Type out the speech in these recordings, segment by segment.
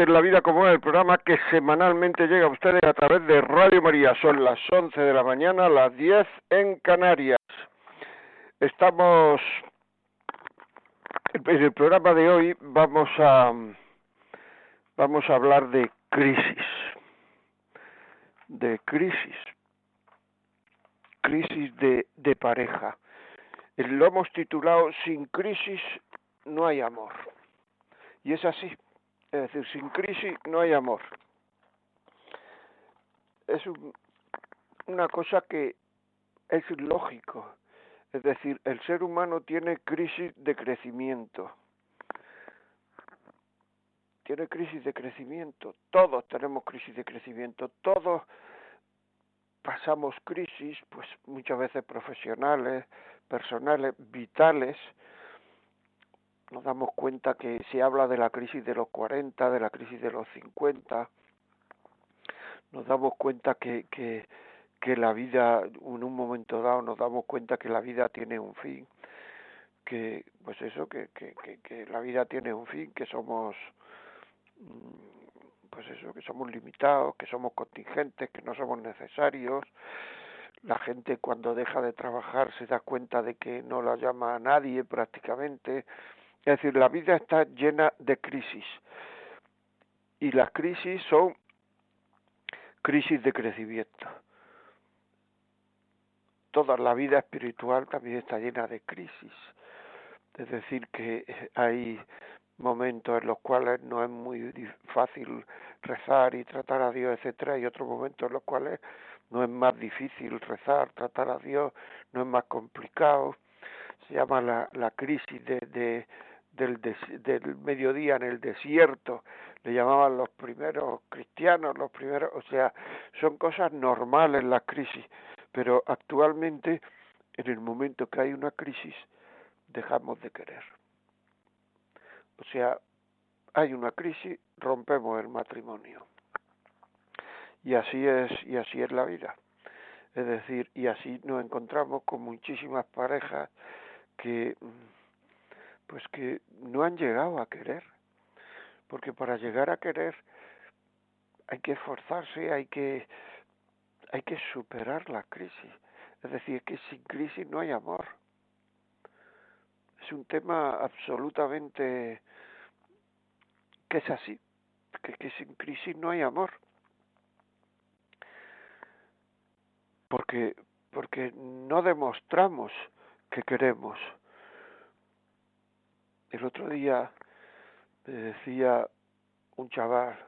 En La Vida como es, el programa que semanalmente llega a ustedes a través de Radio María. Son las 11 de la mañana, las 10 en Canarias. Estamos en el programa de hoy vamos a vamos a hablar de crisis. De crisis. Crisis de, de pareja. Lo hemos titulado Sin crisis no hay amor. Y es así. Es decir, sin crisis no hay amor. Es una cosa que es lógico. Es decir, el ser humano tiene crisis de crecimiento. Tiene crisis de crecimiento. Todos tenemos crisis de crecimiento. Todos pasamos crisis, pues muchas veces profesionales, personales, vitales, nos damos cuenta que se habla de la crisis de los 40, de la crisis de los 50, nos damos cuenta que, que, que la vida, en un momento dado, nos damos cuenta que la vida tiene un fin, que, pues eso, que, que, que, la vida tiene un fin, que somos, mm, pues eso, que somos limitados, que somos contingentes, que no somos necesarios, la gente cuando deja de trabajar se da cuenta de que no la llama a nadie prácticamente, es decir, la vida está llena de crisis. Y las crisis son crisis de crecimiento. Toda la vida espiritual también está llena de crisis. Es decir, que hay momentos en los cuales no es muy fácil rezar y tratar a Dios, etcétera, y otros momentos en los cuales no es más difícil rezar, tratar a Dios, no es más complicado. Se llama la, la crisis de, de del, del mediodía en el desierto, le llamaban los primeros cristianos, los primeros, o sea, son cosas normales las crisis, pero actualmente, en el momento que hay una crisis, dejamos de querer. O sea, hay una crisis, rompemos el matrimonio. Y así es, y así es la vida. Es decir, y así nos encontramos con muchísimas parejas que pues que no han llegado a querer, porque para llegar a querer hay que esforzarse, hay que hay que superar la crisis. Es decir, que sin crisis no hay amor. Es un tema absolutamente que es así, que, que sin crisis no hay amor. Porque porque no demostramos que queremos el otro día me decía un chaval,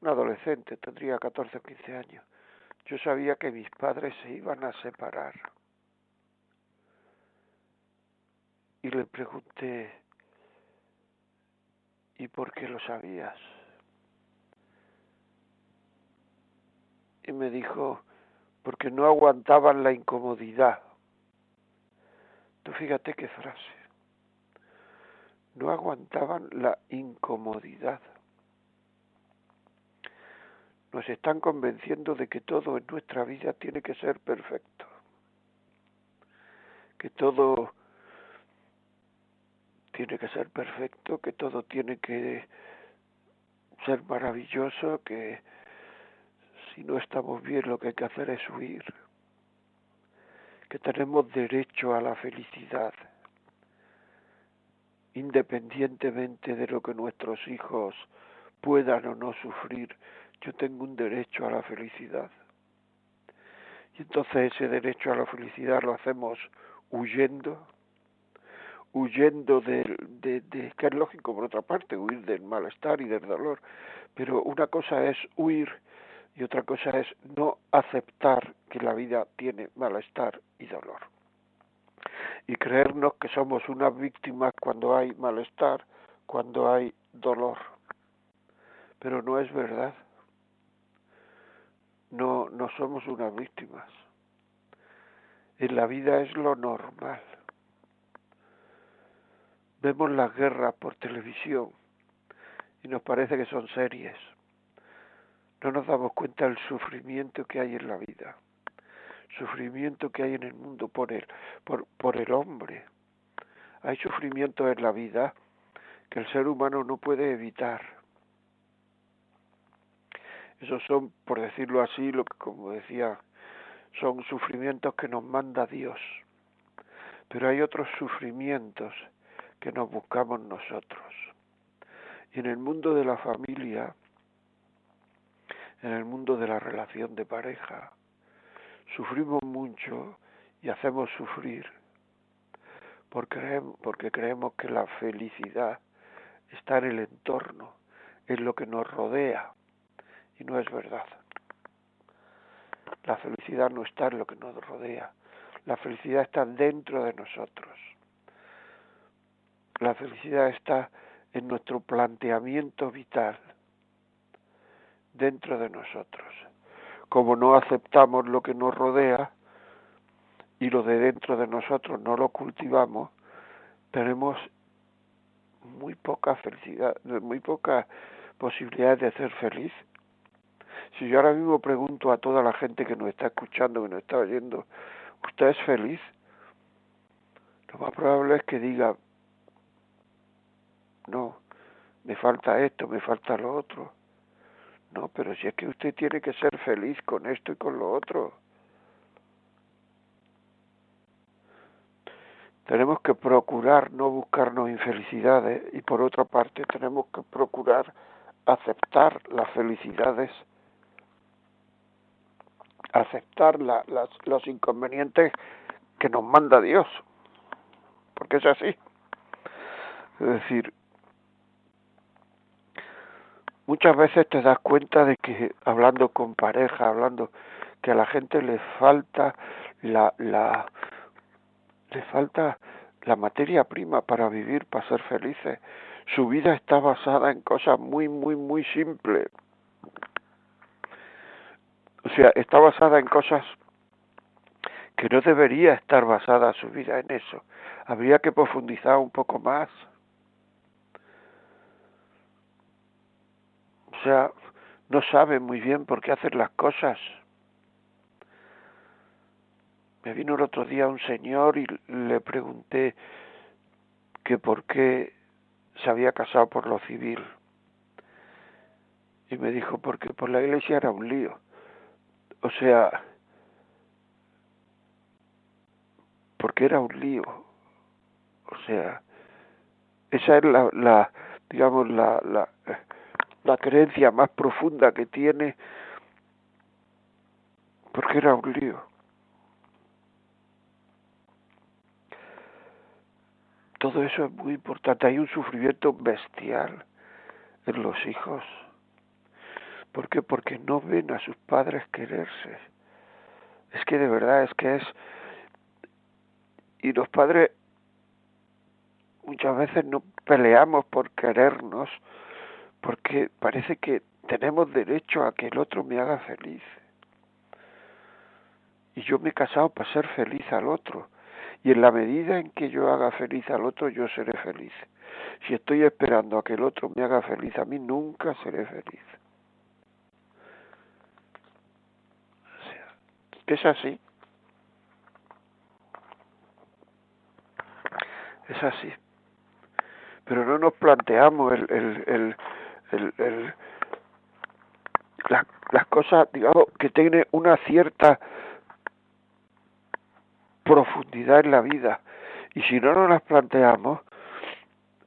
un adolescente, tendría 14 o 15 años, yo sabía que mis padres se iban a separar. Y le pregunté, ¿y por qué lo sabías? Y me dijo, porque no aguantaban la incomodidad. Tú fíjate qué frase no aguantaban la incomodidad. Nos están convenciendo de que todo en nuestra vida tiene que ser perfecto, que todo tiene que ser perfecto, que todo tiene que ser maravilloso, que si no estamos bien lo que hay que hacer es huir, que tenemos derecho a la felicidad independientemente de lo que nuestros hijos puedan o no sufrir, yo tengo un derecho a la felicidad. Y entonces ese derecho a la felicidad lo hacemos huyendo huyendo de, de, de, que es lógico por otra parte, huir del malestar y del dolor, pero una cosa es huir y otra cosa es no aceptar que la vida tiene malestar y dolor. Y creernos que somos unas víctimas cuando hay malestar, cuando hay dolor. Pero no es verdad. No, no somos unas víctimas. En la vida es lo normal. Vemos las guerras por televisión y nos parece que son series. No nos damos cuenta del sufrimiento que hay en la vida, sufrimiento que hay en el mundo por el, por, por el hombre. Hay sufrimiento en la vida que el ser humano no puede evitar. Esos son, por decirlo así, lo que como decía, son sufrimientos que nos manda Dios. Pero hay otros sufrimientos que nos buscamos nosotros. Y en el mundo de la familia, en el mundo de la relación de pareja, sufrimos mucho y hacemos sufrir porque creemos que la felicidad está en el entorno, en lo que nos rodea, y no es verdad. La felicidad no está en lo que nos rodea, la felicidad está dentro de nosotros. La felicidad está en nuestro planteamiento vital, dentro de nosotros. Como no aceptamos lo que nos rodea y lo de dentro de nosotros no lo cultivamos, tenemos muy poca felicidad, muy poca posibilidad de ser feliz. Si yo ahora mismo pregunto a toda la gente que nos está escuchando, que nos está oyendo, ¿usted es feliz? Lo más probable es que diga, no, me falta esto, me falta lo otro. No, pero si es que usted tiene que ser feliz con esto y con lo otro. Tenemos que procurar no buscarnos infelicidades y por otra parte tenemos que procurar aceptar las felicidades, aceptar la, las, los inconvenientes que nos manda Dios, porque es así. Es decir, muchas veces te das cuenta de que hablando con pareja, hablando que a la gente le falta la, la le falta la materia prima para vivir, para ser felices. Su vida está basada en cosas muy, muy, muy simples. O sea, está basada en cosas que no debería estar basada su vida en eso. Habría que profundizar un poco más. Sea, no sabe muy bien por qué hacer las cosas. Me vino el otro día un señor y le pregunté que por qué se había casado por lo civil. Y me dijo, porque por la iglesia era un lío. O sea, porque era un lío. O sea, esa es la, la digamos, la, la, la creencia más profunda que tiene, porque era un lío. Todo eso es muy importante. Hay un sufrimiento bestial en los hijos. ¿Por qué? Porque no ven a sus padres quererse. Es que de verdad es que es... Y los padres muchas veces no peleamos por querernos, porque parece que tenemos derecho a que el otro me haga feliz. Y yo me he casado para ser feliz al otro. Y en la medida en que yo haga feliz al otro, yo seré feliz. Si estoy esperando a que el otro me haga feliz a mí, nunca seré feliz. O sea, es así. Es así. Pero no nos planteamos el, el, el el, el, las cosas, digamos, que tienen una cierta profundidad en la vida. Y si no nos las planteamos,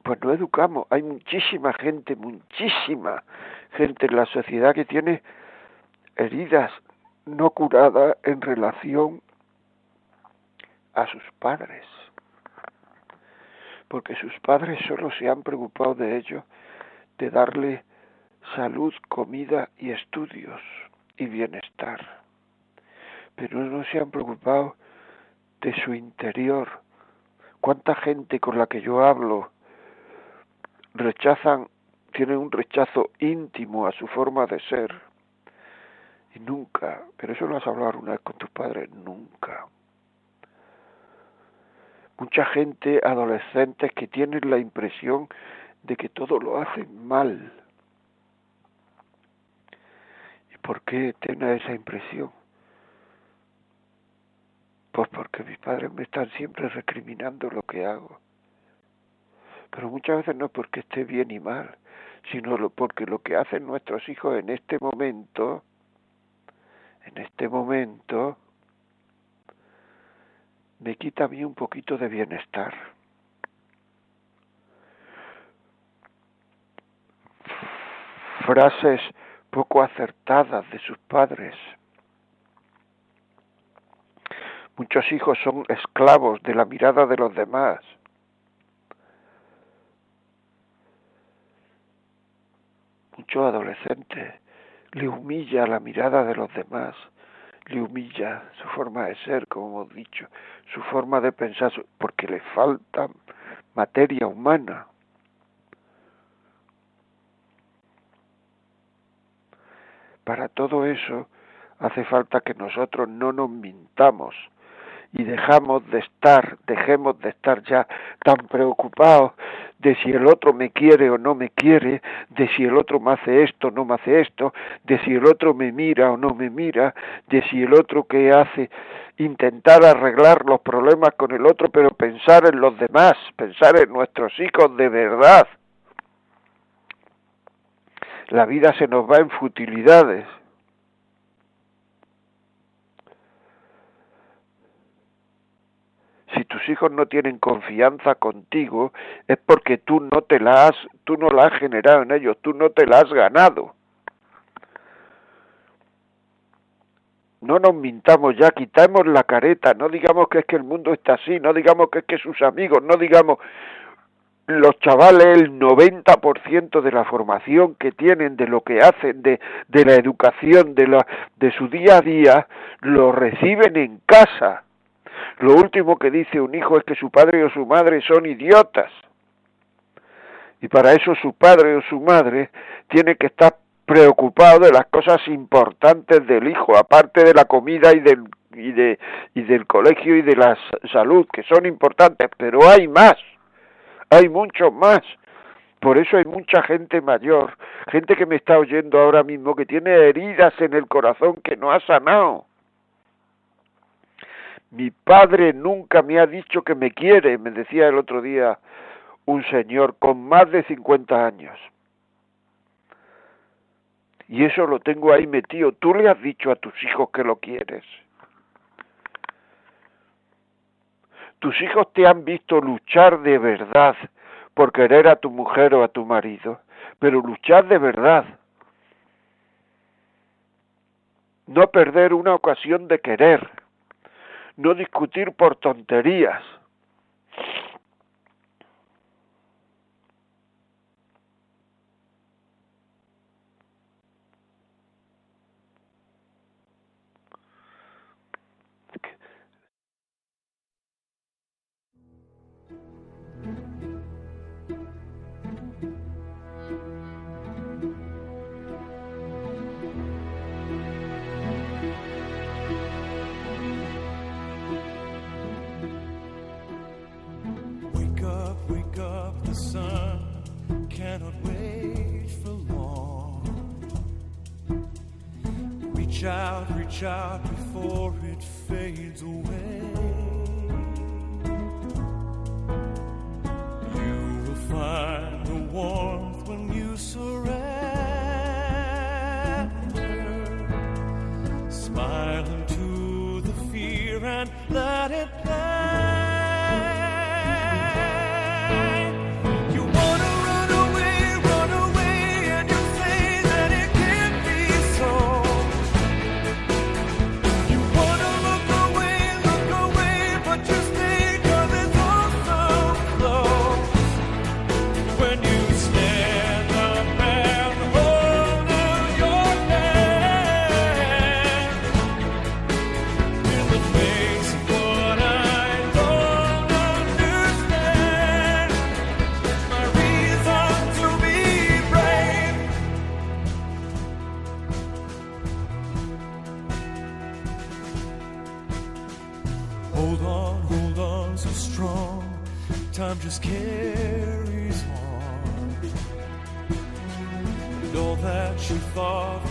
pues no educamos. Hay muchísima gente, muchísima gente en la sociedad que tiene heridas no curadas en relación a sus padres. porque sus padres solo se han preocupado de ello, de darle salud, comida y estudios y bienestar. Pero no se han preocupado de su interior. ¿Cuánta gente con la que yo hablo rechazan, tienen un rechazo íntimo a su forma de ser? Y nunca, pero eso lo has hablado una vez con tus padres, nunca. Mucha gente, adolescentes, que tienen la impresión de que todo lo hacen mal. ¿Y por qué tienen esa impresión? Pues porque mis padres me están siempre recriminando lo que hago. Pero muchas veces no porque esté bien y mal, sino porque lo que hacen nuestros hijos en este momento, en este momento, me quita a mí un poquito de bienestar. Frases poco acertadas de sus padres. Muchos hijos son esclavos de la mirada de los demás. Muchos adolescentes le humilla la mirada de los demás, le humilla su forma de ser, como hemos dicho, su forma de pensar, porque le falta materia humana. Para todo eso hace falta que nosotros no nos mintamos y dejamos de estar, dejemos de estar ya tan preocupados de si el otro me quiere o no me quiere, de si el otro me hace esto o no me hace esto, de si el otro me mira o no me mira, de si el otro que hace, intentar arreglar los problemas con el otro, pero pensar en los demás, pensar en nuestros hijos de verdad. La vida se nos va en futilidades. si tus hijos no tienen confianza contigo es porque tú no te la has tú no la has generado en ellos tú no te la has ganado no nos mintamos ya quitamos la careta no digamos que es que el mundo está así no digamos que es que sus amigos no digamos los chavales el 90% de la formación que tienen de lo que hacen de, de la educación de la de su día a día lo reciben en casa lo último que dice un hijo es que su padre o su madre son idiotas. Y para eso su padre o su madre tiene que estar preocupado de las cosas importantes del hijo, aparte de la comida y del, y, de, y del colegio y de la salud, que son importantes, pero hay más, hay mucho más. Por eso hay mucha gente mayor, gente que me está oyendo ahora mismo, que tiene heridas en el corazón que no ha sanado mi padre nunca me ha dicho que me quiere, me decía el otro día un señor con más de 50 años. Y eso lo tengo ahí metido. Tú le has dicho a tus hijos que lo quieres. Tus hijos te han visto luchar de verdad por querer a tu mujer o a tu marido, pero luchar de verdad. No perder una ocasión de querer no discutir por tonterías. Reach out, reach out before it fades away. You will find the warmth when you surrender. Smile into the fear and let it just carries on. And all that she thought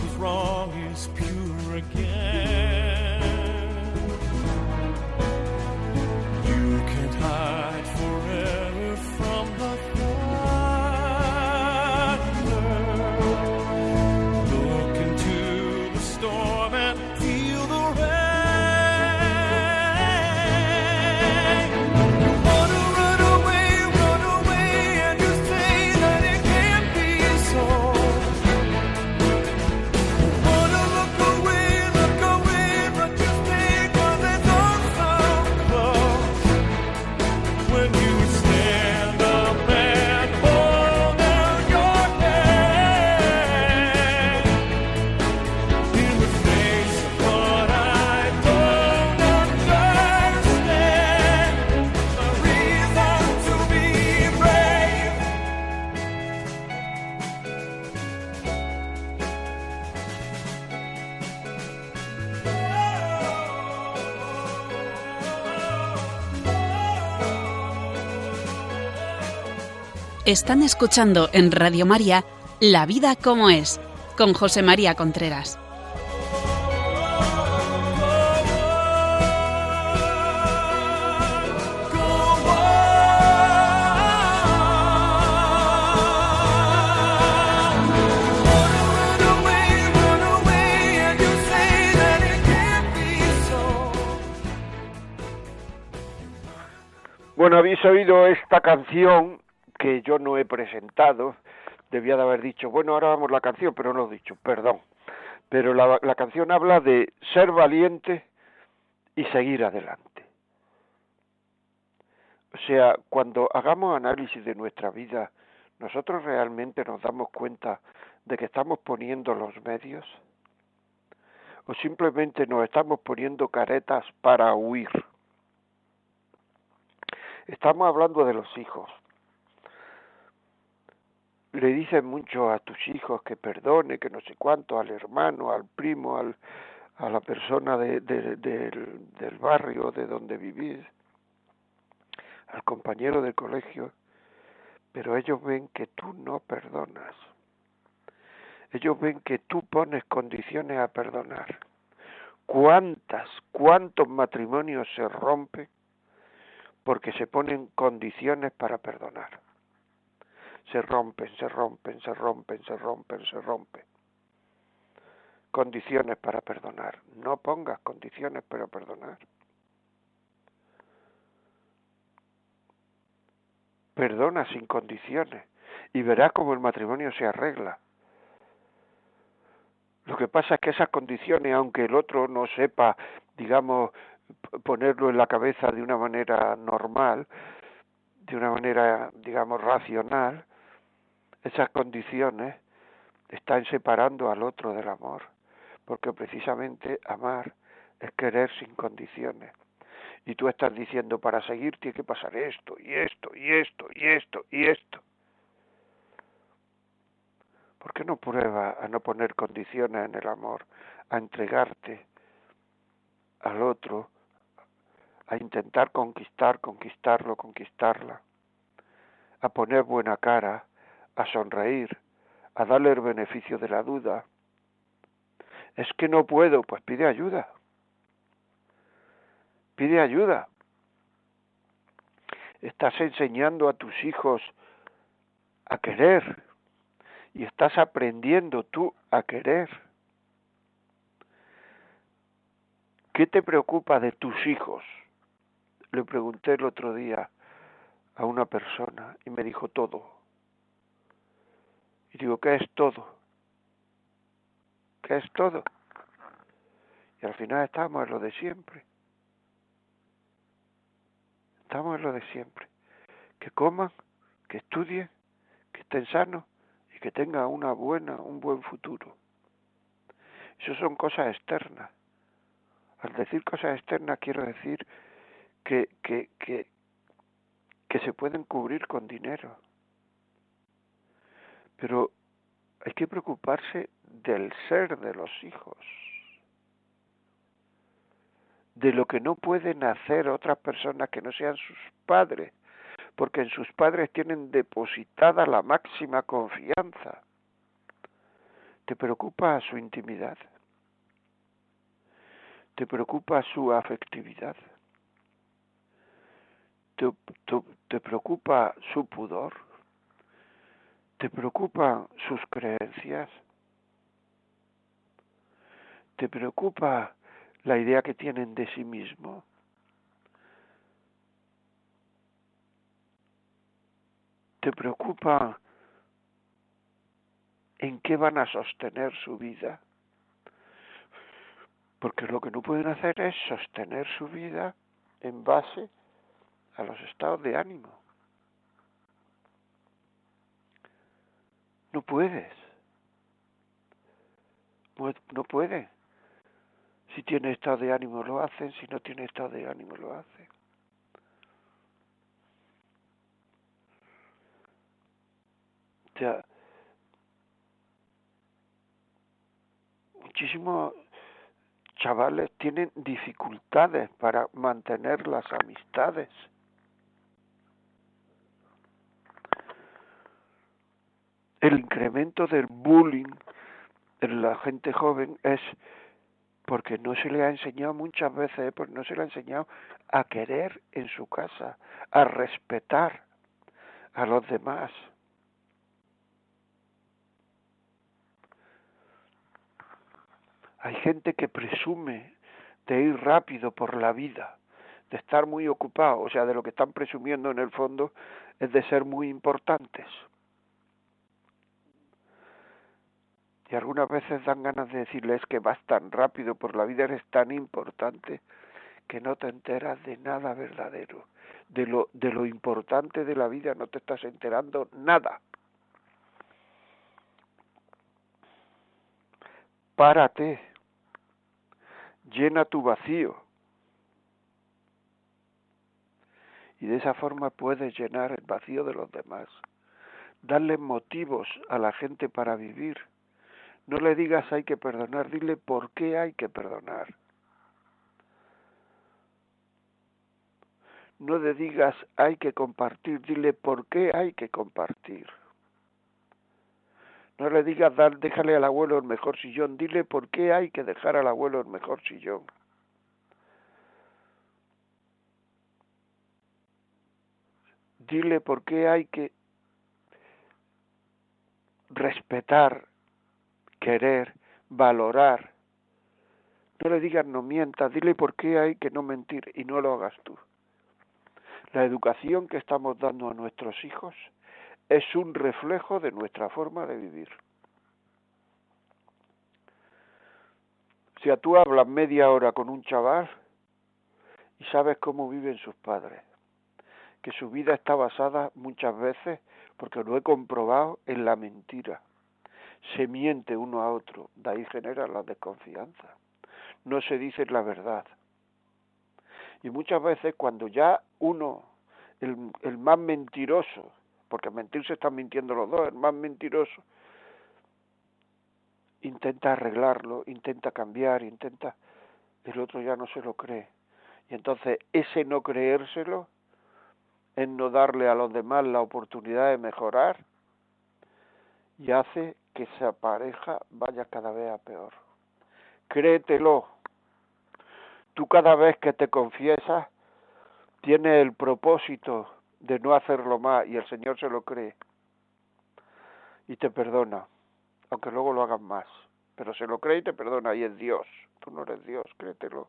Están escuchando en Radio María La vida como es, con José María Contreras. Bueno, habéis oído esta canción que yo no he presentado. Debía de haber dicho, bueno, ahora vamos la canción, pero no lo he dicho, perdón. Pero la, la canción habla de ser valiente y seguir adelante. O sea, cuando hagamos análisis de nuestra vida, nosotros realmente nos damos cuenta de que estamos poniendo los medios o simplemente nos estamos poniendo caretas para huir. Estamos hablando de los hijos. Le dicen mucho a tus hijos que perdone, que no sé cuánto, al hermano, al primo, al, a la persona de, de- del, del barrio de donde vivís, al compañero del colegio, pero ellos ven que tú no perdonas. Ellos ven que tú pones condiciones a perdonar. ¿Cuántas, cuántos matrimonios se rompen porque se ponen condiciones para perdonar? Se rompen, se rompen, se rompen, se rompen, se rompen. Condiciones para perdonar. No pongas condiciones para perdonar. Perdona sin condiciones y verás cómo el matrimonio se arregla. Lo que pasa es que esas condiciones, aunque el otro no sepa, digamos, ponerlo en la cabeza de una manera normal, de una manera, digamos, racional, esas condiciones están separando al otro del amor, porque precisamente amar es querer sin condiciones. Y tú estás diciendo, para seguir tiene que pasar esto, y esto, y esto, y esto, y esto. ¿Por qué no prueba a no poner condiciones en el amor, a entregarte al otro, a intentar conquistar, conquistarlo, conquistarla, a poner buena cara, a sonreír, a darle el beneficio de la duda? Es que no puedo, pues pide ayuda. Pide ayuda. Estás enseñando a tus hijos a querer y estás aprendiendo tú a querer. ¿Qué te preocupa de tus hijos? Le pregunté el otro día a una persona y me dijo todo. Y digo, ¿qué es todo? ¿Qué es todo? Y al final estamos en lo de siempre. Estamos en lo de siempre. Que coman, que estudien, que estén sanos y que tengan una buena, un buen futuro. Eso son cosas externas. Al decir cosas externas quiero decir que, que, que, que se pueden cubrir con dinero. Pero hay que preocuparse del ser de los hijos, de lo que no pueden hacer otras personas que no sean sus padres, porque en sus padres tienen depositada la máxima confianza. ¿Te preocupa su intimidad? ¿Te preocupa su afectividad? ¿Te, te, te preocupa su pudor? ¿Te preocupan sus creencias? ¿Te preocupa la idea que tienen de sí mismo? ¿Te preocupa en qué van a sostener su vida? Porque lo que no pueden hacer es sostener su vida en base a los estados de ánimo. No puedes. No, no puede. Si tiene estado de ánimo lo hacen, si no tiene estado de ánimo lo hacen. O muchísimos chavales tienen dificultades para mantener las amistades. El incremento del bullying en la gente joven es porque no se le ha enseñado muchas veces, porque no se le ha enseñado a querer en su casa, a respetar a los demás. Hay gente que presume de ir rápido por la vida, de estar muy ocupado, o sea, de lo que están presumiendo en el fondo es de ser muy importantes. Y algunas veces dan ganas de decirles que vas tan rápido por la vida, eres tan importante, que no te enteras de nada verdadero. De lo, de lo importante de la vida no te estás enterando nada. Párate, llena tu vacío. Y de esa forma puedes llenar el vacío de los demás. Darle motivos a la gente para vivir. No le digas hay que perdonar, dile por qué hay que perdonar. No le digas hay que compartir, dile por qué hay que compartir. No le digas déjale al abuelo el mejor sillón, dile por qué hay que dejar al abuelo el mejor sillón. Dile por qué hay que respetar, querer, valorar. No le digas no mientas, dile por qué hay que no mentir y no lo hagas tú. La educación que estamos dando a nuestros hijos es un reflejo de nuestra forma de vivir. Si a tú hablas media hora con un chaval y sabes cómo viven sus padres, que su vida está basada muchas veces, porque lo he comprobado, en la mentira. Se miente uno a otro, de ahí genera la desconfianza. No se dice la verdad. Y muchas veces cuando ya uno, el, el más mentiroso, porque mentir se están mintiendo los dos, el más mentiroso, intenta arreglarlo, intenta cambiar, intenta, el otro ya no se lo cree. Y entonces ese no creérselo es no darle a los demás la oportunidad de mejorar y hace que esa pareja vaya cada vez a peor. Créetelo. Tú cada vez que te confiesas tienes el propósito de no hacerlo más y el Señor se lo cree y te perdona, aunque luego lo hagas más, pero se lo cree y te perdona y es Dios, tú no eres Dios, créetelo.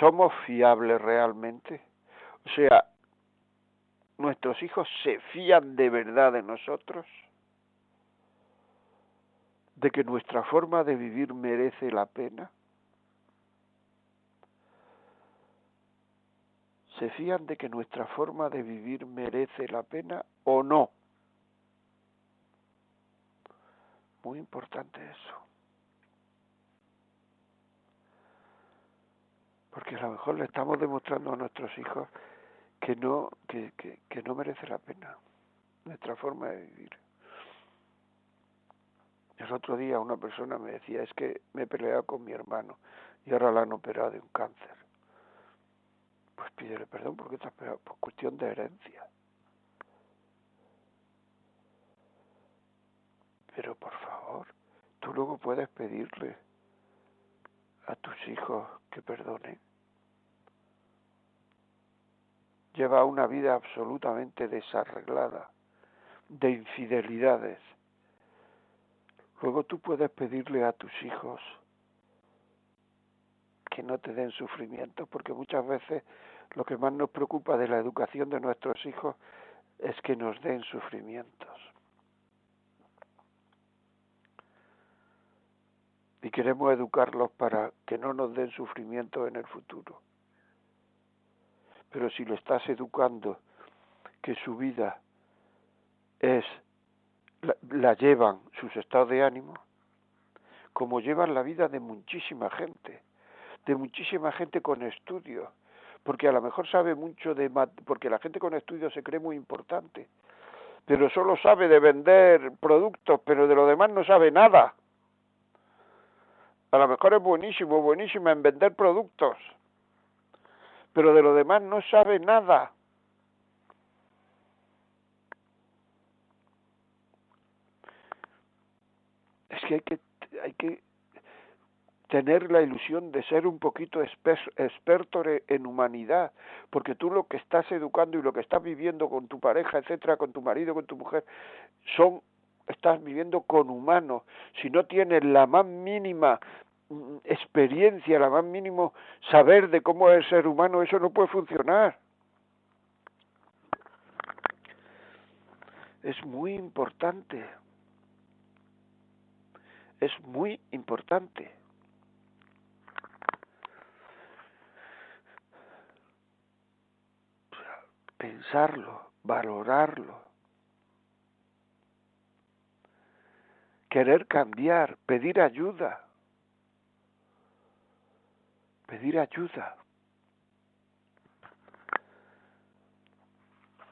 ¿Somos fiables realmente? O sea, ¿nuestros hijos se fían de verdad de nosotros? ¿De que nuestra forma de vivir merece la pena? ¿Se fían de que nuestra forma de vivir merece la pena o no? Muy importante eso. Porque a lo mejor le estamos demostrando a nuestros hijos que no, que, que, que no merece la pena nuestra forma de vivir. El otro día una persona me decía, es que me he peleado con mi hermano. y ahora la han operado de un cáncer. Pues pídele perdón porque te has operado por cuestión de herencia. Pero por favor, tú luego puedes pedirle a tus hijos que perdonen. Lleva una vida absolutamente desarreglada de infidelidades. Luego tú puedes pedirle a tus hijos que no te den sufrimiento, porque muchas veces lo que más nos preocupa de la educación de nuestros hijos es que nos den sufrimientos. Y queremos educarlos para que no nos den sufrimiento en el futuro. Pero si lo estás educando, que su vida es la, llevan sus estados de ánimo, como llevan la vida de muchísima gente, de muchísima gente con estudios, porque a lo mejor sabe mucho de porque la gente con estudios se cree muy importante, pero solo sabe de vender productos, pero de lo demás no sabe nada. A lo mejor es buenísimo, buenísima en vender productos, pero de lo demás no sabe nada. Es que hay que, hay que tener la ilusión de ser un poquito experto en humanidad, porque tú lo que estás educando y lo que estás viviendo con tu pareja, etcétera, con tu marido, con tu mujer, son estás viviendo con humanos. Si no tienes la más mínima experiencia, la más mínimo saber de cómo es el ser humano, eso no puede funcionar. Es muy importante. Es muy importante. pensarlo, valorarlo, querer cambiar, pedir ayuda, pedir ayuda.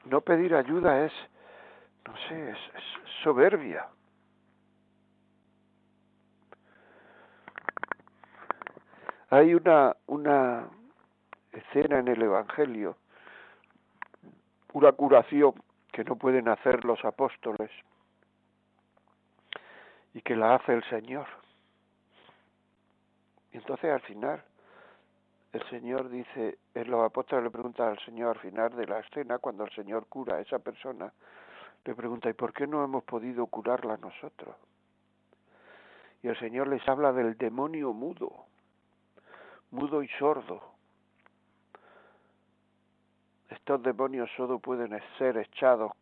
No pedir ayuda es, no sé, es, soberbia. Hay una, una escena en el Evangelio una curación que no pueden hacer los apóstoles y que la hace el Señor. Y entonces al final el Señor dice, los apóstoles le preguntan al Señor al final de la escena, cuando el Señor cura a esa persona, le pregunta, ¿y por qué no hemos podido curarla nosotros? Y el Señor les habla del demonio mudo, mudo y sordo, estos demonios solo pueden ser echados,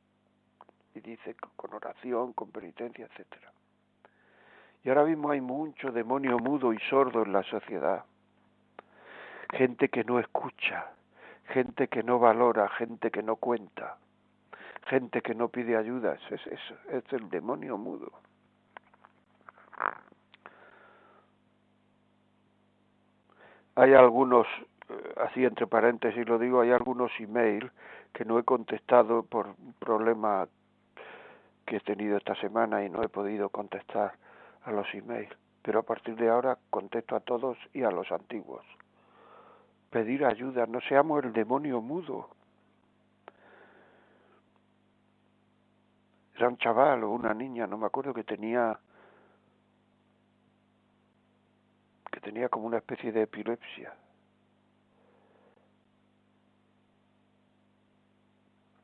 y dice, con oración, con penitencia, etcétera. Y ahora mismo hay mucho demonio mudo y sordo en la sociedad. Gente que no escucha, gente que no valora, gente que no cuenta, gente que no pide ayuda. Es, es, es el demonio mudo. Hay algunos así entre paréntesis lo digo, hay algunos email que no he contestado por un problema que he tenido esta semana y no he podido contestar a los emails. Pero a partir de ahora contesto a todos y a los antiguos. Pedir ayuda, no seamos el demonio mudo. Era un chaval o una niña, no me acuerdo, que tenía que tenía como una especie de epilepsia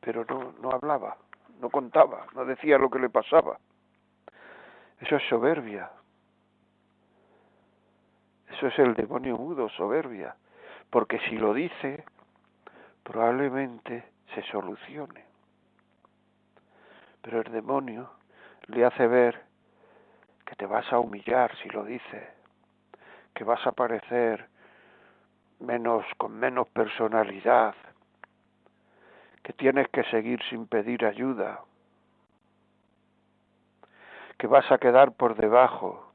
pero no, no hablaba, no contaba, no decía lo que le pasaba. Eso es soberbia. Eso es el demonio mudo, soberbia. Porque si lo dice, probablemente se solucione. Pero el demonio le hace ver que te vas a humillar si lo dice, que vas a parecer menos con menos personalidad, que tienes que seguir sin pedir ayuda, que vas a quedar por debajo.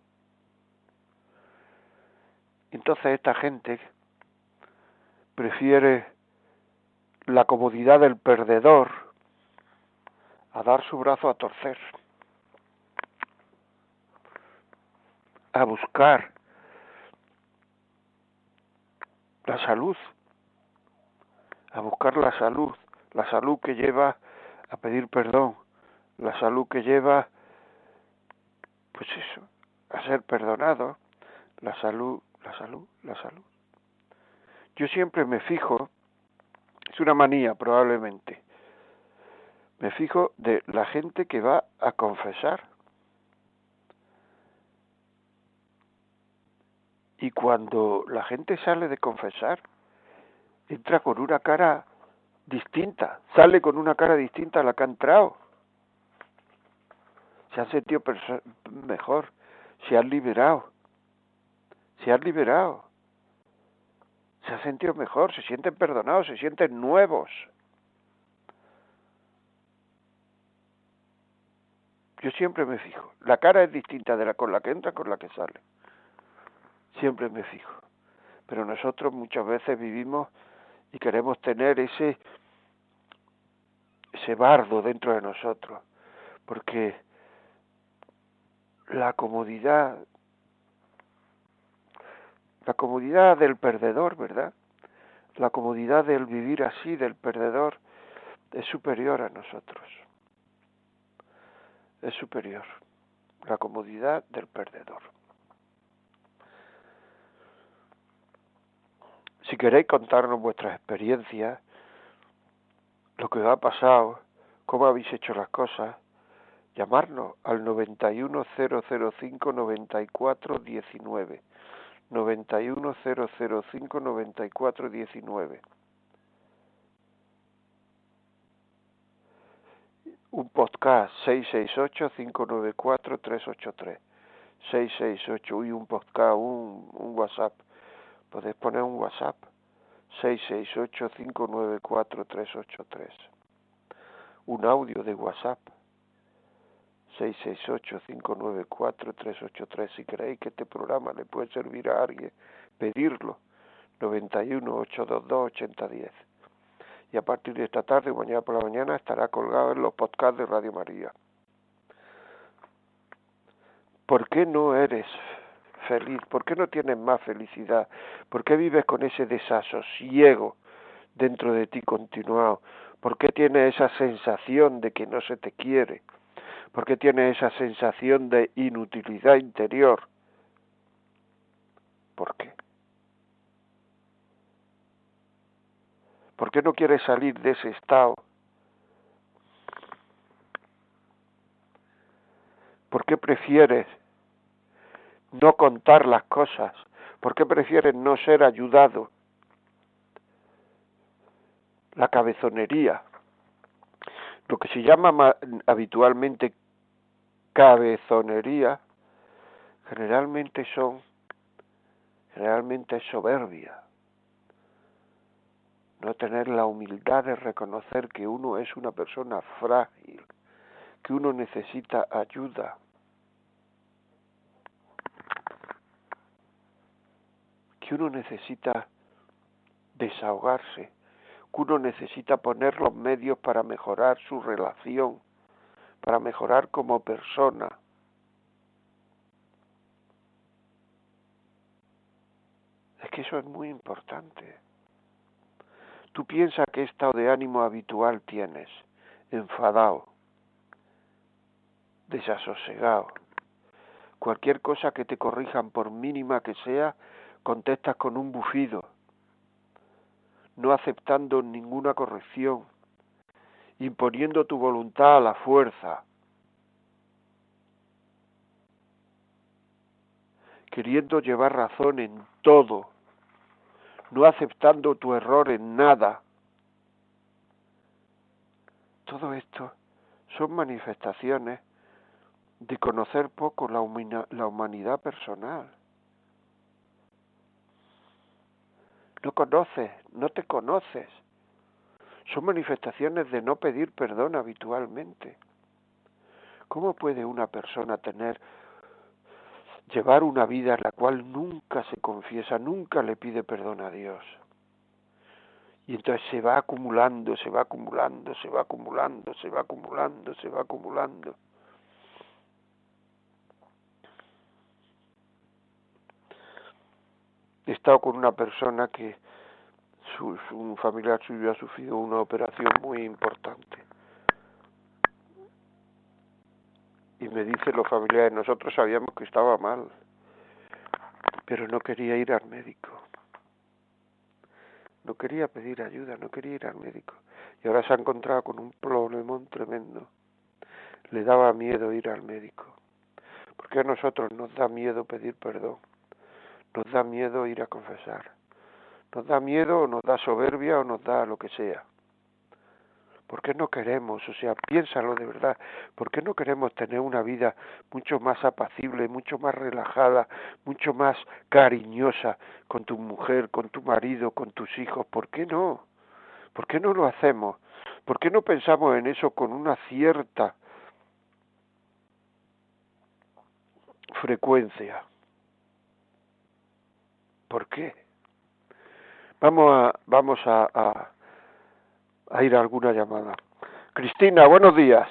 Entonces esta gente prefiere la comodidad del perdedor a dar su brazo a torcer, a buscar la salud, a buscar la salud, la salud que lleva a pedir perdón, la salud que lleva, pues eso, a ser perdonado, la salud, la salud, la salud. Yo siempre me fijo, es una manía probablemente, me fijo de la gente que va a confesar. Y cuando la gente sale de confesar, entra con una cara distinta, sale con una cara distinta a la que ha entrado. Se han sentido mejor, se han liberado, se han liberado, se han sentido mejor, se sienten perdonados, se sienten nuevos. Yo siempre me fijo, la cara es distinta de la con la que entra con la que sale. Siempre me fijo. Pero nosotros muchas veces vivimos y queremos tener ese ese bardo dentro de nosotros, porque la comodidad la comodidad del perdedor, ¿verdad? La comodidad del vivir así del perdedor es superior a nosotros. Es superior. La comodidad del perdedor. Si queréis contarnos vuestras experiencias, lo que os ha pasado, cómo habéis hecho las cosas, llamarnos al 910059419. 910059419. Un podcast 668-594-383. 668 y un podcast, un, un WhatsApp. Podéis poner un WhatsApp 668-594-383. Un audio de WhatsApp 668-594-383. Si creéis que este programa le puede servir a alguien, pedirlo. 91-822-8010. Y a partir de esta tarde, mañana por la mañana, estará colgado en los podcasts de Radio María. ¿Por qué no eres feliz? ¿Por qué no tienes más felicidad? ¿Por qué vives con ese desasosiego dentro de ti continuado? ¿Por qué tienes esa sensación de que no se te quiere? ¿Por qué tienes esa sensación de inutilidad interior? ¿Por qué? ¿Por qué no quieres salir de ese estado? ¿Por qué prefieres no contar las cosas? ¿Por qué prefieres no ser ayudado? La cabezonería, lo que se llama habitualmente cabezonería, generalmente son, generalmente es soberbia. No tener la humildad de reconocer que uno es una persona frágil, que uno necesita ayuda. que uno necesita desahogarse, que uno necesita poner los medios para mejorar su relación, para mejorar como persona. Es que eso es muy importante. Tú piensas qué estado de ánimo habitual tienes, enfadado, desasosegado. Cualquier cosa que te corrijan, por mínima que sea, contestas con un bufido, no aceptando ninguna corrección, imponiendo tu voluntad a la fuerza, queriendo llevar razón en todo, no aceptando tu error en nada. Todo esto son manifestaciones de conocer poco la, la humanidad personal. No conoces, no te conoces. Son manifestaciones de no pedir perdón habitualmente. ¿Cómo puede una persona tener llevar una vida en la cual nunca se confiesa, nunca le pide perdón a Dios? Y entonces se va acumulando, se va acumulando, se va acumulando, se va acumulando, se va acumulando. He estado con una persona que su, un familiar suyo ha sufrido una operación muy importante. Y me dicen los familiares, nosotros sabíamos que estaba mal, pero no quería ir al médico. No quería pedir ayuda, no quería ir al médico. Y ahora se ha encontrado con un problemón tremendo. Le daba miedo ir al médico. Porque a nosotros nos da miedo pedir perdón. Nos da miedo ir a confesar. Nos da miedo o nos da soberbia o nos da lo que sea. ¿Por qué no queremos? O sea, piénsalo de verdad. ¿Por qué no queremos tener una vida mucho más apacible, mucho más relajada, mucho más cariñosa con tu mujer, con tu marido, con tus hijos? ¿Por qué no? ¿Por qué no lo hacemos? ¿Por qué no pensamos en eso con una cierta frecuencia? ¿Por qué? Vamos a, vamos a, a, a ir a alguna llamada. Cristina, buenos días.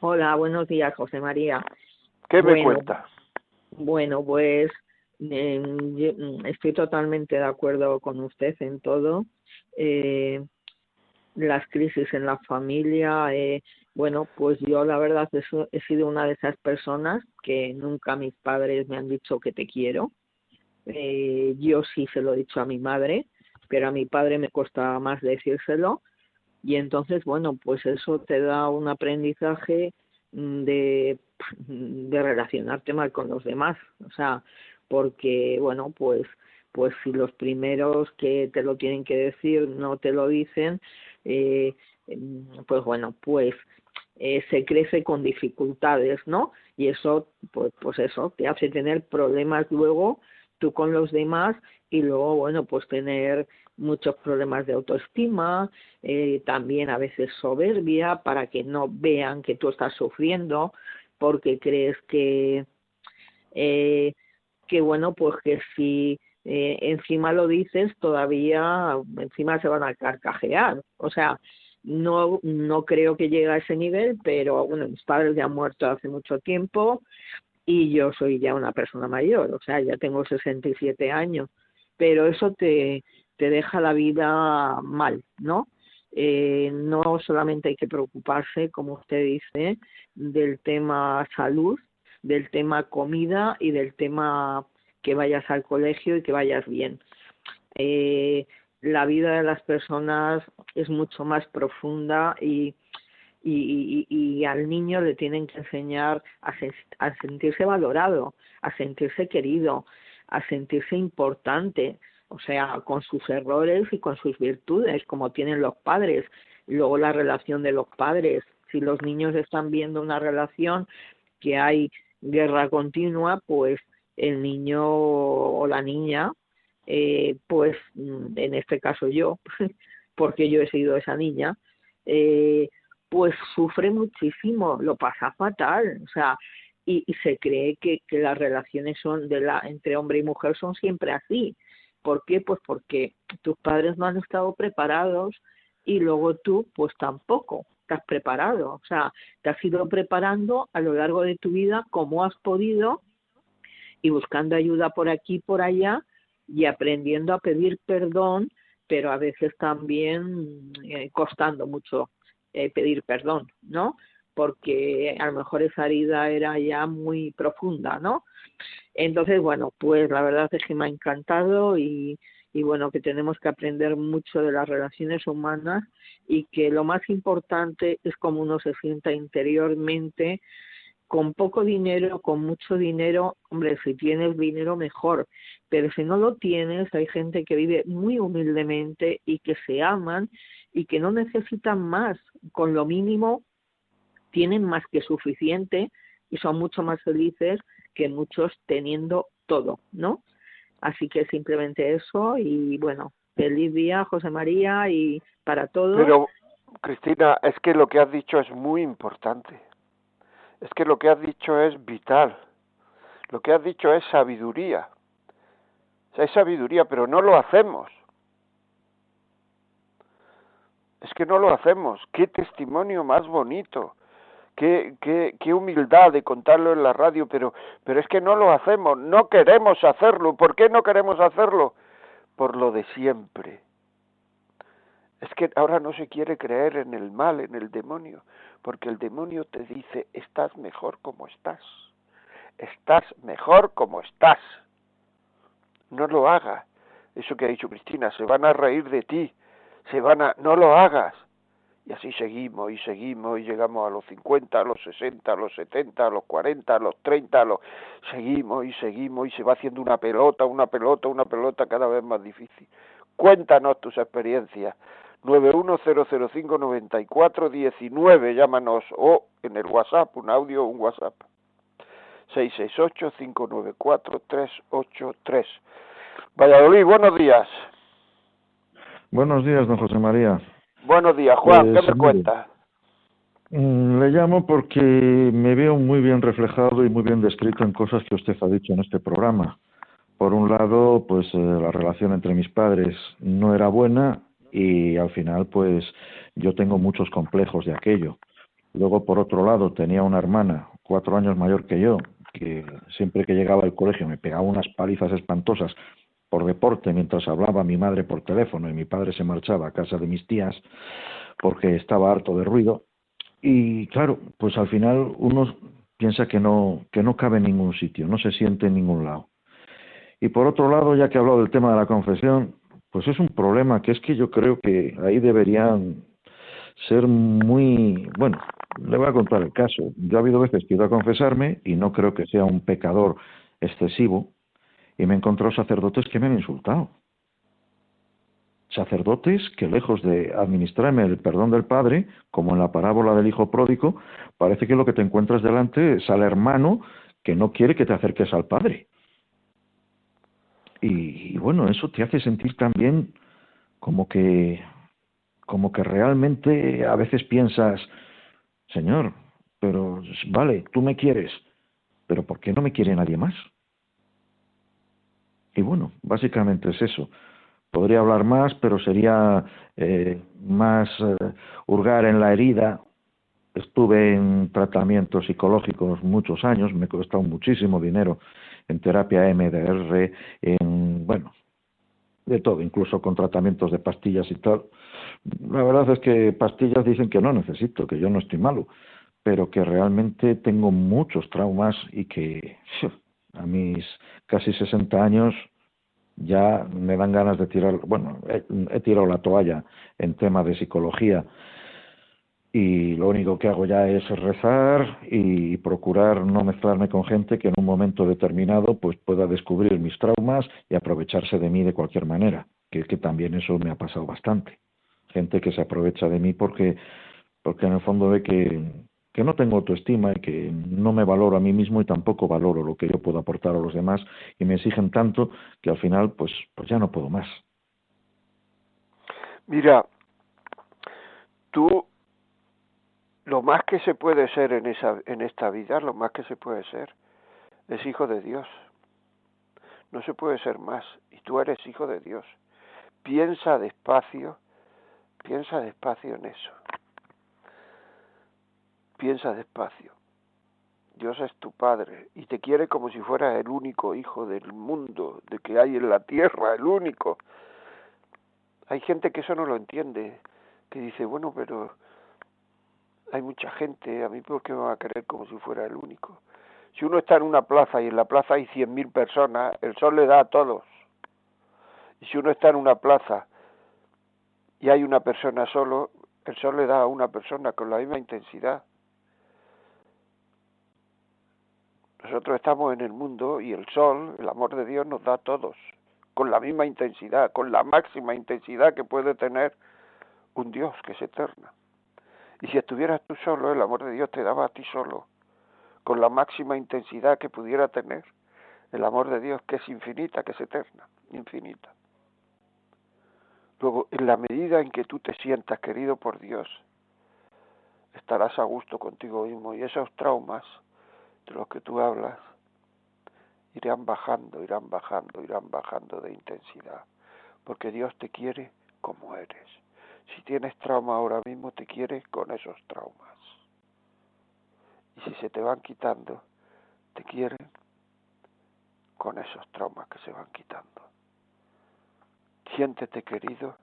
Hola, buenos días, José María. ¿Qué me cuenta? Bueno, pues eh, yo, mm, estoy totalmente de acuerdo con usted en todo. Eh, las crisis en la familia, eh, bueno, pues yo la verdad he sido una de esas personas que nunca mis padres me han dicho que te quiero. Eh, yo sí se lo he dicho a mi madre, pero a mi padre me costaba más decírselo. Y entonces, bueno, pues eso te da un aprendizaje mm, de, de relacionarte mal con los demás. O sea, porque, bueno, pues, pues si los primeros que te lo tienen que decir no te lo dicen, eh, mm, pues bueno, pues eh, se crece con dificultades, ¿no? Y eso, pues, pues eso, te hace tener problemas luego tú con los demás y luego, bueno, pues tener muchos problemas de autoestima, eh, también a veces soberbia para que no vean que tú estás sufriendo porque crees que, eh, que bueno, pues que si eh, encima lo dices todavía encima se van a carcajear. O sea, no, no creo que llegue a ese nivel, pero bueno, mis padres ya han muerto hace mucho tiempo y yo soy ya una persona mayor, o sea, ya tengo 67 años, pero eso te, te deja la vida mal, ¿no? Eh, no solamente hay que preocuparse, como usted dice, del tema salud, del tema comida y del tema que vayas al colegio y que vayas bien. Eh, la vida de las personas es mucho más profunda y, y, y, y al niño le tienen que enseñar a, sen- a sentirse valorado, a sentirse querido, a sentirse importante, o sea, con sus errores y con sus virtudes, como tienen los padres. Luego la relación de los padres. Si los niños están viendo una relación que hay guerra continua, pues el niño o la niña, eh, pues mm, en este caso yo, porque yo he sido esa niña, eh, pues sufre muchísimo, lo pasa fatal, o sea, y, se cree que, que las relaciones son de la entre hombre y mujer son siempre así. ¿Por qué? Pues porque tus padres no han estado preparados y luego tú pues tampoco has preparado, o sea, te has ido preparando a lo largo de tu vida como has podido y buscando ayuda por aquí y por allá y aprendiendo a pedir perdón, pero a veces también eh, costando mucho eh, pedir perdón, ¿no? Porque a lo mejor esa herida era ya muy profunda, ¿no? Entonces, bueno, pues la verdad es que me ha encantado y, y bueno, que tenemos que aprender mucho de las relaciones humanas y que lo más importante es cómo uno se sienta interiormente con poco dinero, con mucho dinero, hombre, si tienes dinero mejor, pero si no lo tienes, hay gente que vive muy humildemente y que se aman y que no necesitan más, con lo mínimo tienen más que suficiente y son mucho más felices que muchos teniendo todo, ¿no? Así que simplemente eso y bueno, feliz día José María y para todos. Pero, Cristina, es que lo que has dicho es muy importante. Es que lo que has dicho es vital. Lo que has dicho es sabiduría. O sea, es sabiduría, pero no lo hacemos. Es que no lo hacemos. Qué testimonio más bonito. Qué, qué, qué humildad de contarlo en la radio, pero, pero es que no lo hacemos. No queremos hacerlo. ¿Por qué no queremos hacerlo? Por lo de siempre. Es que ahora no se quiere creer en el mal, en el demonio, porque el demonio te dice, estás mejor como estás. Estás mejor como estás. No lo hagas. Eso que ha dicho Cristina, se van a reír de ti. Se van a... No lo hagas. Y así seguimos y seguimos y llegamos a los 50, a los 60, a los 70, a los 40, a los 30, a los... Seguimos y seguimos y se va haciendo una pelota, una pelota, una pelota cada vez más difícil. Cuéntanos tus experiencias. 910059419, llámanos o en el WhatsApp, un audio, un WhatsApp. 668-594-383. Valladolid, buenos días. Buenos días, don José María. Buenos días, Juan, Pues, ¿qué me cuentas? Mm, Le llamo porque me veo muy bien reflejado y muy bien descrito en cosas que usted ha dicho en este programa. Por un lado, pues eh, la relación entre mis padres no era buena y al final, pues yo tengo muchos complejos de aquello. Luego, por otro lado, tenía una hermana cuatro años mayor que yo, que siempre que llegaba al colegio me pegaba unas palizas espantosas por deporte mientras hablaba mi madre por teléfono y mi padre se marchaba a casa de mis tías porque estaba harto de ruido. Y claro, pues al final uno piensa que no, que no cabe en ningún sitio, no se siente en ningún lado. Y por otro lado, ya que he hablado del tema de la confesión, pues es un problema que es que yo creo que ahí deberían ser muy bueno le voy a contar el caso. Yo ha habido veces que he ido a confesarme y no creo que sea un pecador excesivo y me he encontrado sacerdotes que me han insultado. Sacerdotes que lejos de administrarme el perdón del padre como en la parábola del hijo pródigo parece que lo que te encuentras delante es al hermano que no quiere que te acerques al padre y, bueno eso te hace sentir también como que como que realmente a veces piensas, Señor, pero vale, tú me quieres, pero ¿por qué no me quiere nadie más? Y bueno, básicamente es eso. Podría hablar más, pero sería eh, más eh, hurgar en la herida. Estuve en tratamientos psicológicos muchos años, me costó muchísimo dinero en terapia MDR, en, bueno, de todo, incluso con tratamientos de pastillas y tal. La verdad es que pastillas dicen que no necesito, que yo no estoy malo, pero que realmente tengo muchos traumas y que a mis casi 60 años ya me dan ganas de tirar, bueno, he, he tirado la toalla en tema de psicología y lo único que hago ya es rezar y procurar no mezclarme con gente que en un momento determinado pues pueda descubrir mis traumas y aprovecharse de mí de cualquier manera, que es que también eso me ha pasado bastante. Gente que se aprovecha de mí porque porque en el fondo ve que que no tengo autoestima y que no me valoro a mí mismo y tampoco valoro lo que yo puedo aportar a los demás y me exigen tanto que al final pues pues ya no puedo más. Mira, tú lo más que se puede ser en esa en esta vida, lo más que se puede ser es hijo de Dios. No se puede ser más y tú eres hijo de Dios. Piensa despacio, piensa despacio en eso. Piensa despacio. Dios es tu Padre y te quiere como si fueras el único hijo del mundo, de que hay en la tierra, el único. Hay gente que eso no lo entiende, que dice, bueno, pero hay mucha gente, a mí por qué me va a querer como si fuera el único. Si uno está en una plaza y en la plaza hay cien mil personas, el sol le da a todos. Y si uno está en una plaza y hay una persona solo, el sol le da a una persona con la misma intensidad. Nosotros estamos en el mundo y el sol, el amor de Dios, nos da a todos, con la misma intensidad, con la máxima intensidad que puede tener un Dios que es eterna. Y si estuvieras tú solo, el amor de Dios te daba a ti solo, con la máxima intensidad que pudiera tener el amor de Dios, que es infinita, que es eterna, infinita. Luego, en la medida en que tú te sientas querido por Dios, estarás a gusto contigo mismo y esos traumas de los que tú hablas irán bajando, irán bajando, irán bajando de intensidad, porque Dios te quiere como eres. Si tienes trauma ahora mismo, te quiere con esos traumas. Y si se te van quitando, te quiere con esos traumas que se van quitando. Siéntete querido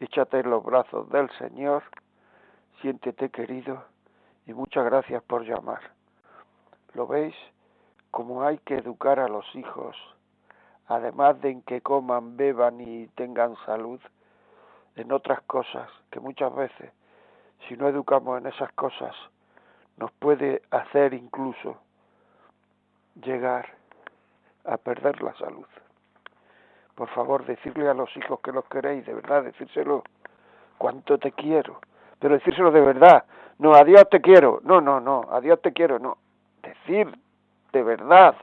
échate en los brazos del Señor, siéntete querido y muchas gracias por llamar. ¿Lo veis? Como hay que educar a los hijos, además de en que coman, beban y tengan salud, en otras cosas que muchas veces, si no educamos en esas cosas, nos puede hacer incluso llegar a perder la salud. Por favor, decirle a los hijos que los queréis, de verdad, decírselo, cuánto te quiero, pero decírselo de verdad, no, adiós te quiero, no, no, no, adiós te quiero, no, decir de verdad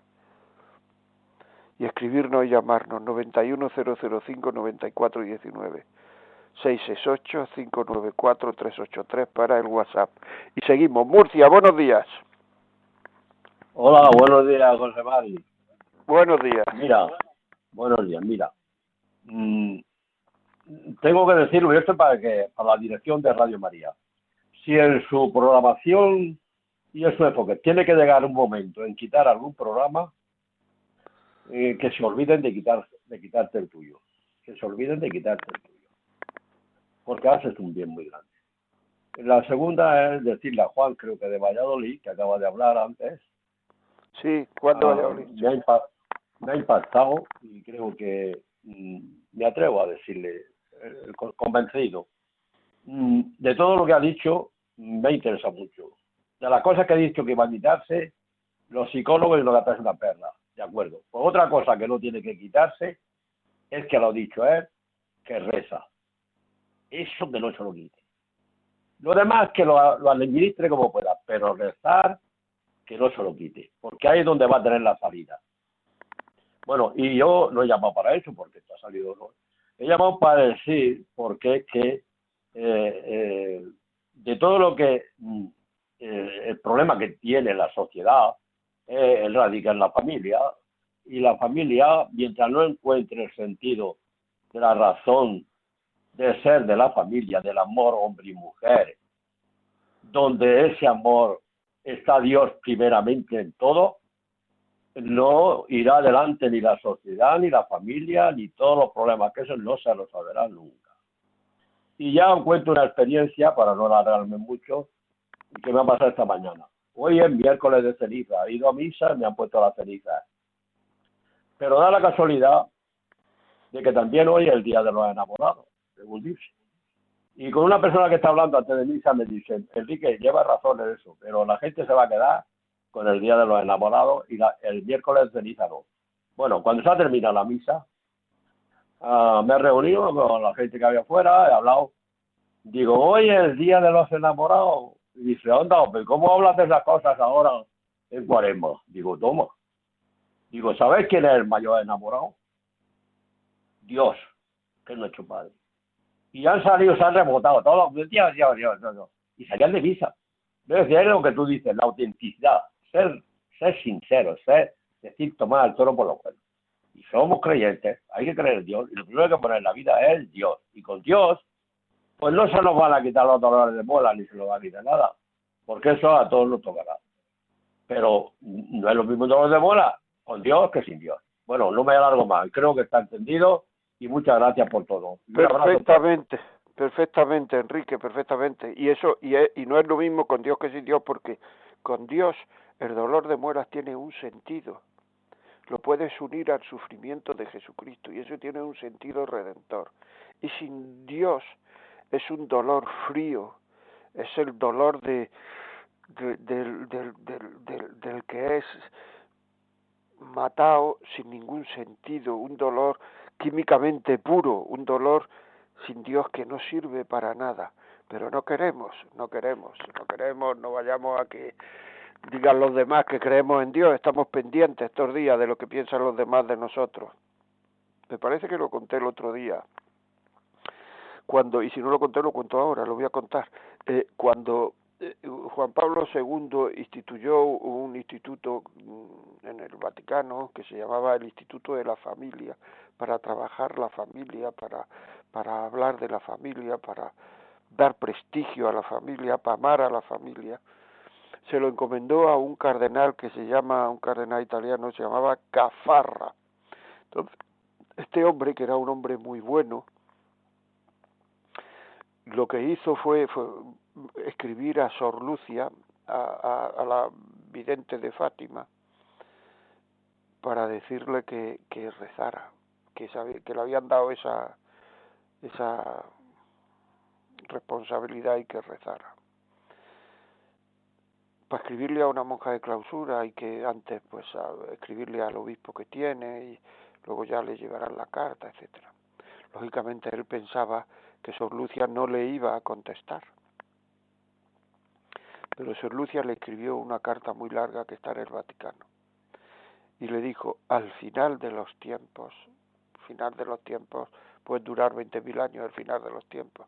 y escribirnos y llamarnos 910059419 668-594-383 para el WhatsApp. Y seguimos. Murcia, buenos días. Hola, buenos días, José Mari. Buenos días. Mira, buenos días, mira. Mm, tengo que decirlo, esto es para, que, para la dirección de Radio María. Si en su programación y en su enfoque tiene que llegar un momento en quitar algún programa, eh, que se olviden de, quitar, de quitarte el tuyo. Que se olviden de quitarte el tuyo. Porque haces un bien muy grande. La segunda es decirle a Juan, creo que de Valladolid, que acaba de hablar antes, Sí, ¿cuándo Ah, Valladolid? me, ha impa- me ha impactado y creo que mm, me atrevo a decirle, eh, con- convencido. Mm, de todo lo que ha dicho, me interesa mucho. De las cosas que ha dicho que va a quitarse, los psicólogos que es una perla, de acuerdo. Pues otra cosa que no tiene que quitarse es que lo ha dicho él, que reza. Eso que no se lo quite. Lo demás que lo, lo administre como pueda, pero rezar que no se lo quite, porque ahí es donde va a tener la salida. Bueno, y yo no he llamado para eso, porque esto ha salido ¿no? He llamado para decir, porque que eh, eh, de todo lo que mm, eh, el problema que tiene la sociedad eh, radica en la familia, y la familia, mientras no encuentre el sentido de la razón de ser de la familia, del amor hombre y mujer, donde ese amor está Dios primeramente en todo, no irá adelante ni la sociedad, ni la familia, ni todos los problemas que eso no se resolverán nunca. Y ya os cuento una experiencia, para no alargarme mucho, que me ha pasado esta mañana. Hoy es miércoles de ceniza, he ido a misa y me han puesto la ceniza. Pero da la casualidad de que también hoy es el Día de los Enamorados, Y con una persona que está hablando antes de misa me dice, Enrique, lleva razón en eso, pero la gente se va a quedar con el Día de los Enamorados y el miércoles de no. Bueno, cuando se ha terminado la misa, ah, me he reunido con la gente que había afuera, he hablado. Digo, hoy es el Día de los Enamorados. Y dice, onda, ¿cómo hablas de esas cosas ahora en cuaresma? Digo, toma. Digo, ¿sabes quién es el mayor enamorado? Dios, que es nuestro Padre. Y han salido, se han rebotado todos los Dios. Y salían de. Es decir, es lo que tú dices, la autenticidad, ser, ser sincero, ser, decir, tomar el toro por los cuernos. Y somos creyentes, hay que creer en Dios, y lo primero que poner en la vida es Dios. Y con Dios, pues no se nos van a quitar los dolores de bola, ni se nos va a quitar nada, porque eso a todos nos tocará. Pero no es lo mismo dolor de bola con Dios que sin Dios. Bueno, no me alargo más, creo que está entendido y muchas gracias por todo. Perfectamente, perfectamente, Enrique, perfectamente. Y eso y, es- y no es lo mismo con Dios que sin Dios, porque con Dios el dolor de muelas tiene un sentido. Lo puedes unir al sufrimiento de Jesucristo y eso tiene un sentido redentor. Y sin Dios es un dolor frío, es el dolor de, de- del, del, del, del, del que es matado sin ningún sentido, un dolor químicamente puro, un dolor sin Dios que no sirve para nada. Pero no queremos, no queremos, no queremos, no vayamos a que digan los demás que creemos en Dios, estamos pendientes estos días de lo que piensan los demás de nosotros. Me parece que lo conté el otro día. Cuando, y si no lo conté, lo cuento ahora, lo voy a contar. Eh, cuando Juan Pablo II instituyó un instituto mm, en el Vaticano que se llamaba el Instituto de la Familia, para trabajar la familia, para, para hablar de la familia, para dar prestigio a la familia, para amar a la familia, se lo encomendó a un cardenal que se llama, un cardenal italiano, se llamaba Cafarra. Entonces, este hombre, que era un hombre muy bueno, lo que hizo fue, fue escribir a Sor Lucia, a, a, la vidente de Fátima, para decirle que, que rezara, que, que le habían dado esa, esa responsabilidad y que rezara. Para escribirle a una monja de clausura hay que antes pues a- escribirle al obispo que tiene y luego ya le llevarán la carta, etcétera. Lógicamente él pensaba que Sor Lucia no le iba a contestar. Pero Sor Lucia le escribió una carta muy larga que está en el Vaticano. Y le dijo, al final de los tiempos, final de los tiempos, puede durar 20.000 años el final de los tiempos,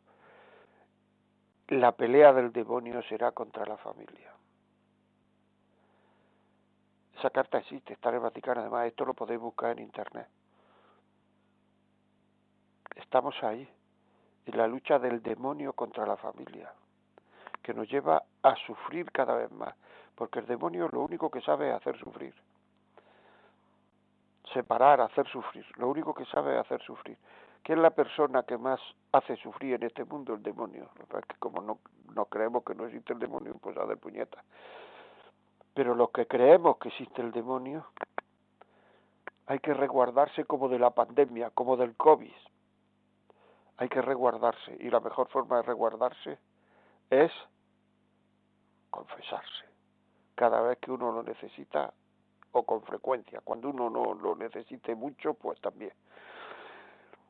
la pelea del demonio será contra la familia. Esa carta existe, está en el Vaticano, además esto lo podéis buscar en internet. Estamos ahí, en la lucha del demonio contra la familia, que nos lleva a sufrir cada vez más, porque el demonio lo único que sabe es hacer sufrir. Separar, hacer sufrir, lo único que sabe es hacer sufrir. ¿Quién es la persona que más hace sufrir en este mundo? El demonio. Que como no, no creemos que no existe el demonio, pues a de puñeta. Pero los que creemos que existe el demonio, hay que resguardarse como de la pandemia, como del COVID. Hay que resguardarse. Y la mejor forma de resguardarse es confesarse. Cada vez que uno lo necesita o con frecuencia. Cuando uno no lo necesite mucho, pues también.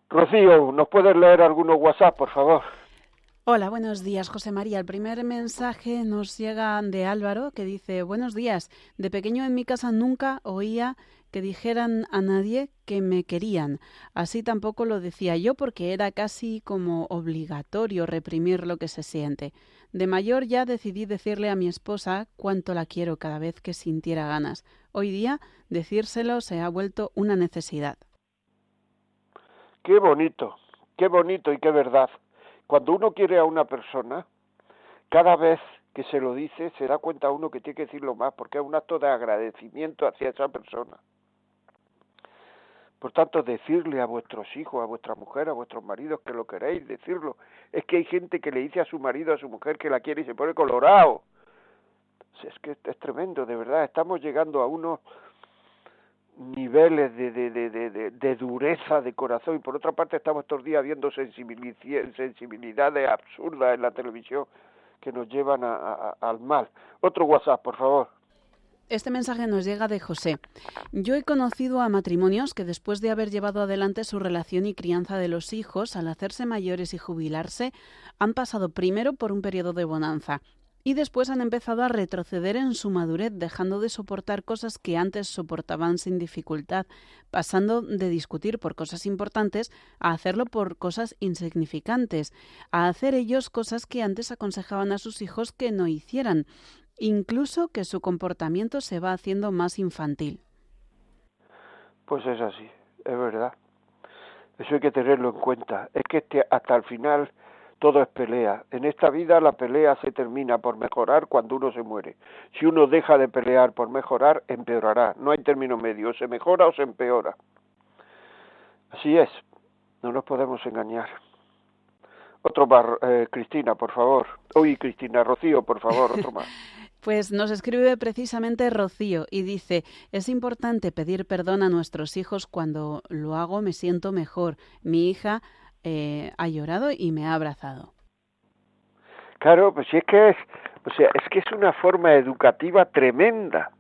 Rocío, ¿nos puedes leer algunos WhatsApp, por favor? Hola, buenos días, José María. El primer mensaje nos llega de Álvaro que dice, buenos días. De pequeño en mi casa nunca oía que dijeran a nadie que me querían. Así tampoco lo decía yo porque era casi como obligatorio reprimir lo que se siente. De mayor ya decidí decirle a mi esposa cuánto la quiero cada vez que sintiera ganas. Hoy día decírselo se ha vuelto una necesidad. Qué bonito, qué bonito y qué verdad. Cuando uno quiere a una persona, cada vez que se lo dice, se da cuenta uno que tiene que decirlo más, porque es un acto de agradecimiento hacia esa persona. Por tanto, decirle a vuestros hijos, a vuestra mujer, a vuestros maridos que lo queréis, decirlo. Es que hay gente que le dice a su marido, a su mujer que la quiere y se pone colorado. Es que es tremendo, de verdad. Estamos llegando a unos niveles de, de, de, de, dureza de corazón y por otra parte estamos estos días viendo sensibilidades absurdas en la televisión que nos llevan a- a- al mal. Otro WhatsApp, por favor. Este mensaje nos llega de José. Yo he conocido a matrimonios que después de haber llevado adelante su relación y crianza de los hijos, al hacerse mayores y jubilarse, han pasado primero por un periodo de bonanza y después han empezado a retroceder en su madurez, dejando de soportar cosas que antes soportaban sin dificultad, pasando de discutir por cosas importantes a hacerlo por cosas insignificantes, a hacer ellos cosas que antes aconsejaban a sus hijos que no hicieran, incluso que su comportamiento se va haciendo más infantil. Pues es así, es verdad. Eso hay que tenerlo en cuenta. Es que este- hasta el final todo es pelea. En esta vida la pelea se termina por mejorar cuando uno se muere. Si uno deja de pelear por mejorar, empeorará. No hay término medio, se mejora o se empeora. Así es, no nos podemos engañar. Otro más, eh, Cristina, por favor. Uy, Cristina, Rocío, por favor, otro más. Pues nos escribe precisamente Rocío y dice, es importante pedir perdón a nuestros hijos cuando lo hago me siento mejor. Mi hija eh, ha llorado y me ha abrazado. Claro, pues si es que es, o sea, es que es una forma educativa tremenda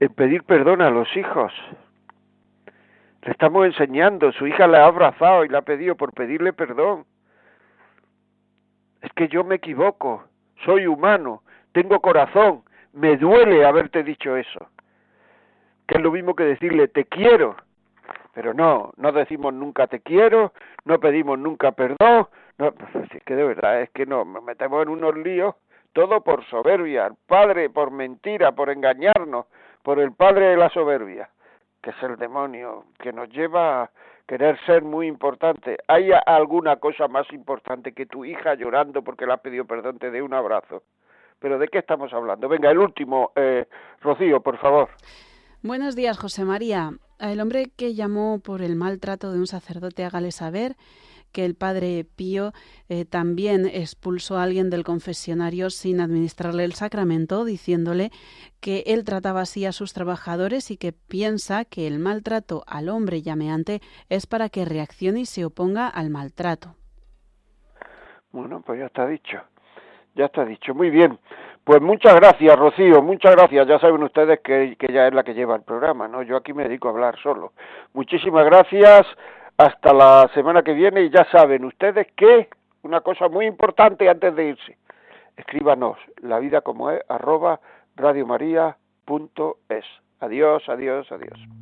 el pedir perdón a los hijos. Le estamos enseñando, su hija le ha abrazado y le ha pedido por pedirle perdón. Es que yo me equivoco, soy humano, tengo corazón, me duele haberte dicho eso. Que es lo mismo que decirle te quiero. Pero no, no decimos nunca te quiero, no pedimos nunca perdón, no, pues es que de verdad es que nos metemos en unos líos, todo por soberbia, el padre por mentira, por engañarnos, por el padre de la soberbia, que es el demonio, que nos lleva a querer ser muy importante. ¿Hay alguna cosa más importante que tu hija llorando porque le has pedido perdón te dé un abrazo? Pero ¿de qué estamos hablando? Venga, el último, eh, Rocío, por favor. Buenos días, José María. El hombre que llamó por el maltrato de un sacerdote, hágale saber que el padre Pío eh, también expulsó a alguien del confesionario sin administrarle el sacramento, diciéndole que él trataba así a sus trabajadores y que piensa que el maltrato al hombre llameante es para que reaccione y se oponga al maltrato. Bueno, pues ya está dicho. Ya está dicho. Muy bien. Pues muchas gracias, Rocío, muchas gracias. Ya saben ustedes que, que ella es la que lleva el programa, ¿no? Yo aquí me dedico a hablar solo. Muchísimas gracias. Hasta la semana que viene y ya saben ustedes que una cosa muy importante antes de irse. Escríbanos la vida como es arroba radiomaria.es. Adiós, adiós, adiós.